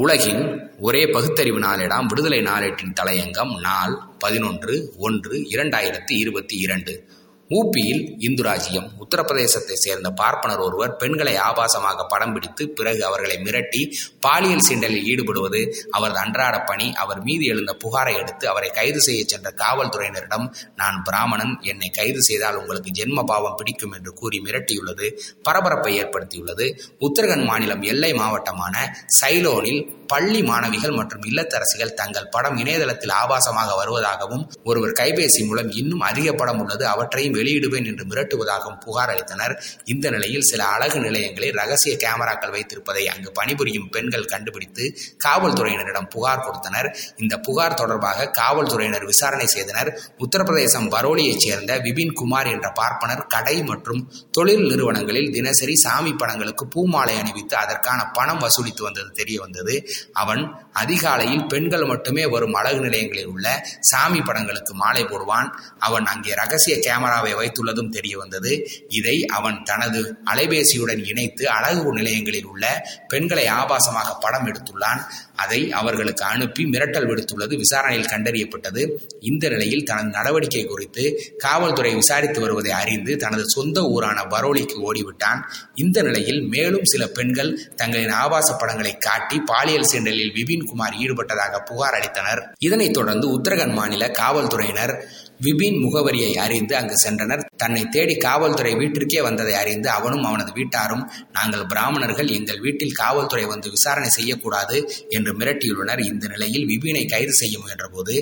உலகின் ஒரே பகுத்தறிவு நாளேடாம் விடுதலை நாளேட்டின் தலையங்கம் நாள் பதினொன்று ஒன்று இரண்டாயிரத்தி இருபத்தி இரண்டு. ஊப்பியில் இந்து ராஜ்யம் உத்தரப்பிரதேசத்தை சேர்ந்த பார்ப்பனர் ஒருவர் பெண்களை ஆபாசமாக படம் பிடித்து பிறகு அவர்களை மிரட்டி பாலியல் சீண்டலில் ஈடுபடுவது அவரது அன்றாட பணி அவர் மீது எழுந்த புகாரை எடுத்து அவரை கைது செய்ய சென்ற காவல்துறையினரிடம் நான் பிராமணன் என்னை கைது செய்தால் உங்களுக்கு ஜென்ம பாவம் பிடிக்கும் என்று கூறி மிரட்டியுள்ளது பரபரப்பை ஏற்படுத்தியுள்ளது. உத்தரகண்ட் மாநிலம் எல்லை மாவட்டமான சைலோனில் பள்ளி மாணவிகள் மற்றும் இல்லத்தரசிகள் தங்கள் படம் இணையதளத்தில் ஆபாசமாக வருவதாகவும் ஒருவர் கைபேசி மூலம் இன்னும் அதிக படம் உள்ளது அவற்றையும் வெளியிடுவேன் என்று மிரட்டுவதாகவும் புகார் அளித்தனர். இந்த நிலையில் சில அழகு நிலையங்களில் ரகசிய கேமராக்கள் வைத்திருப்பதை அங்கு பணிபுரியும் பெண்கள் கண்டுபிடித்து காவல்துறையினரிடம் புகார் கொடுத்தனர். இந்த புகார் தொடர்பாக காவல்துறையினர் விசாரணை செய்தனர். உத்தரப்பிரதேசம் பரோலியைச் சேர்ந்த விபின் குமார் என்ற பார்ப்பனர் கடை மற்றும் தொழில் நிறுவனங்களில் தினசரி சாமி படங்களுக்கு பூமாலை அணிவித்து அதற்கான பணம் வசூலித்து வந்தது தெரிய வந்தது அவன் அதிகாலையில் பெண்கள் மட்டுமே வரும் அழகு நிலையங்களில் உள்ள சாமி படங்களுக்கு மாலை போடுவான். அவன் அங்கே ரகசிய கேமராவை வைத்துள்ளதும் தெரிய வந்தது. இதை அவன் தனது அலைபேசியுடன் இணைத்து அழகு நிலையங்களில் உள்ள பெண்களை ஆபாசமாக படம் எடுத்துள்ளான். அதை அவர்களுக்கு அனுப்பி மிரட்டல் விடுத்துள்ளது விசாரணையில் கண்டறியப்பட்டது. இந்த நிலையில் தனது நடவடிக்கை குறித்து காவல்துறை விசாரித்து வருவதை அறிந்து தனது சொந்த ஊரான பரோலிக்கு ஓடிவிட்டான். இந்த நிலையில் மேலும் சில பெண்கள் தங்களின் ஆபாச படங்களை காட்டி பாலியல் சீண்டலில் விபின் குமார் ஈடுபட்டதாக புகார் அளித்தனர். இதனைத் தொடர்ந்து உத்தரகண்ட் மாநில காவல்துறையினர் விபின் முகவரியை அறிந்து அங்கு சென்றனர். தன்னை தேடி காவல்துறை வீட்டிற்கே வந்ததை அறிந்து அவனும் அவனது வீட்டாரும் நாங்கள் பிராமணர்கள் எங்கள் வீட்டில் காவல்துறை வந்து விசாரணை செய்யக்கூடாது என்று மிரட்டியுள்ளனர். இந்த நிலையில் விபினை கைது செய்ய முயன்றபோது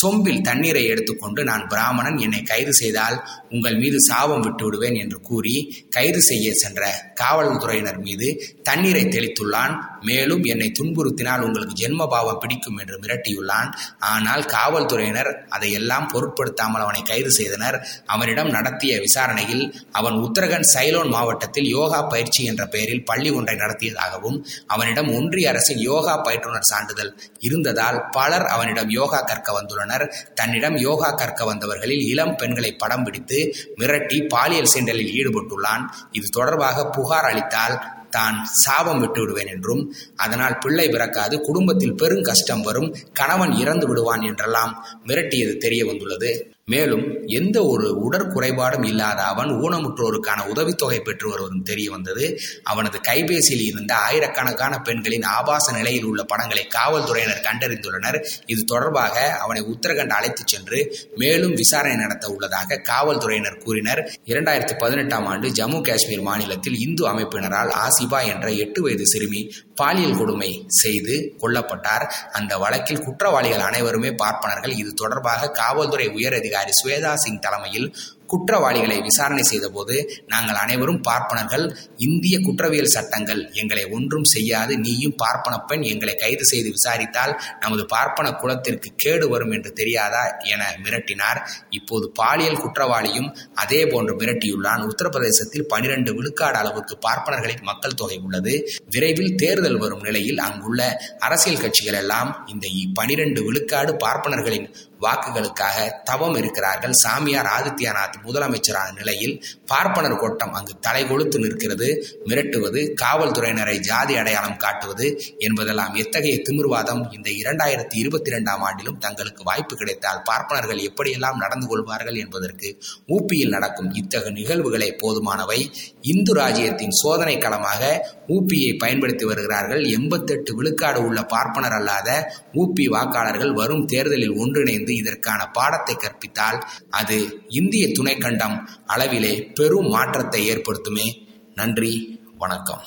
சொம்பில் தண்ணீரை எடுத்துக்கொண்டு நான் பிராமணன் என்னை கைது செய்தால் உங்கள் மீது சாபம் விட்டு விடுவேன் என்று கூறி கைது செய்ய சென்ற காவல்துறையினர் மீது தண்ணீரை தெளித்துள்ளான். மேலும் என்னை துன்புறுத்தினால் உங்களுக்கு ஜென்ம பாவம் பிடிக்கும் என்று மிரட்டியுள்ளான். ஆனால் காவல்துறையினர் அதையெல்லாம் பொருட்படுத்தாமல் அவனை கைது செய்தனர். அவனிடம் நடத்திய விசாரணையில் அவன் உத்தரகண்ட் சைலோன் மாவட்டத்தில் யோகா பயிற்சி என்ற பெயரில் பள்ளி ஒன்றை நடத்தியதாகவும் அவனிடம் ஒன்றிய அரசின் யோகா பயிற்றுனர் சான்றிதழ் இருந்ததால் பலர் அவனிடம் யோகா கற்க வந்துள்ளனர். தன்னிடம் யோகா கற்க வந்தவர்களில் இளம் பெண்களை படம் பிடித்து மிரட்டி பாலியல் சீண்டலில் ஈடுபட்டுள்ளான். இது தொடர்பாக புகார் அளித்தால் தான் சாபம் விட்டு விடுவேன் என்றும் அதனால் பிள்ளை பிறக்காது குடும்பத்தில் பெரும் கஷ்டம் வரும் கணவன் இறந்து விடுவான் என்றெல்லாம் மிரட்டியது தெரிய வந்துள்ளது. மேலும் எந்த ஒரு உடற்குறைபாடும் இல்லாத அவன் ஊனமுற்றோருக்கான உதவித்தொகை பெற்று வருவதும் தெரிய வந்தது. அவனது கைபேசியில் இருந்த ஆயிரக்கணக்கான பெண்களின் ஆபாச நிலையில் உள்ள படங்களை காவல்துறையினர் கண்டறிந்துள்ளனர். இது தொடர்பாக அவனை உத்தரகண்ட் அழைத்துச் சென்று மேலும் விசாரணை நடத்த உள்ளதாக காவல்துறையினர் கூறினர். இரண்டாயிரத்தி பதினெட்டாம் ஆண்டு ஜம்மு காஷ்மீர் மாநிலத்தில் இந்து அமைப்பினரால் ஆசிபா என்ற எட்டு வயது சிறுமி பாலியல் கொடுமை செய்து கொல்லப்பட்டார். அந்த வழக்கில் குற்றவாளிகள் அனைவருமே பார்ப்பனர்கள். இது தொடர்பாக காவல்துறை உயர் அதிகாரி சுவேதா சிங் தலைமையில் குற்றவாளிகளை விசாரணை செய்தபோது நாங்கள் அனைவரும் பார்ப்பனர்கள். இந்திய குற்றவியல் சட்டங்கள் எங்களை ஒன்றும் செய்யாது. நீயும் பார்ப்பன பெண் எங்களை கைது செய்து விசாரித்தால் நமது பார்ப்பன குலத்திற்கு கேடு வரும் என்று தெரியாதா? என மிரட்டினார். இப்போது பாலியல் குற்றவாளியும் அதே போன்று மிரட்டியுள்ளான். உத்தரப்பிரதேசத்தில் பனிரெண்டு விழுக்காடு அளவுக்கு பார்ப்பனர்களின் மக்கள் தொகை உள்ளது. விரைவில் தேர்தல் வரும் நிலையில் அங்குள்ள அரசியல் கட்சிகள் எல்லாம் இந்த பனிரெண்டு விழுக்காடு பார்ப்பனர்களின் வாக்குகளுக்காக தவம் இருக்கிறார்கள். சாமியார் ஆதித்யநாத் முதலமைச்சரான நிலையில் பார்ப்பனர் கோட்டம் அங்கு தலை கொழுத்து நிற்கிறது. மிரட்டுவது காவல்துறையினரை ஜாதி அடையாளம் காட்டுவது என்பதெல்லாம் எத்தகைய திமிர்வாதம்? இந்த இரண்டாயிரத்தி இருபத்தி இரண்டாம் ஆண்டிலும் தங்களுக்கு வாய்ப்பு கிடைத்தால் பார்ப்பனர்கள் எப்படியெல்லாம் நடந்து கொள்வார்கள் என்பதற்கு ஊப்பியில் நடக்கும் இத்தகைய நிகழ்வுகளே போதுமானவை. இந்து ராஜ்யத்தின் சோதனை களமாக ஊப்பியை பயன்படுத்தி வருகிறார்கள். எண்பத்தெட்டு விழுக்காடு உள்ள பார்ப்பனர் அல்லாத ஊப்பி வாக்காளர்கள் வரும் தேர்தலில் ஒன்றிணைந்து இதற்கான பாடத்தை கற்பித்தால் அது இந்திய துணைக்கண்டம் அளவிலே பெரும் மாற்றத்தை ஏற்படுத்துமே. நன்றி வணக்கம்.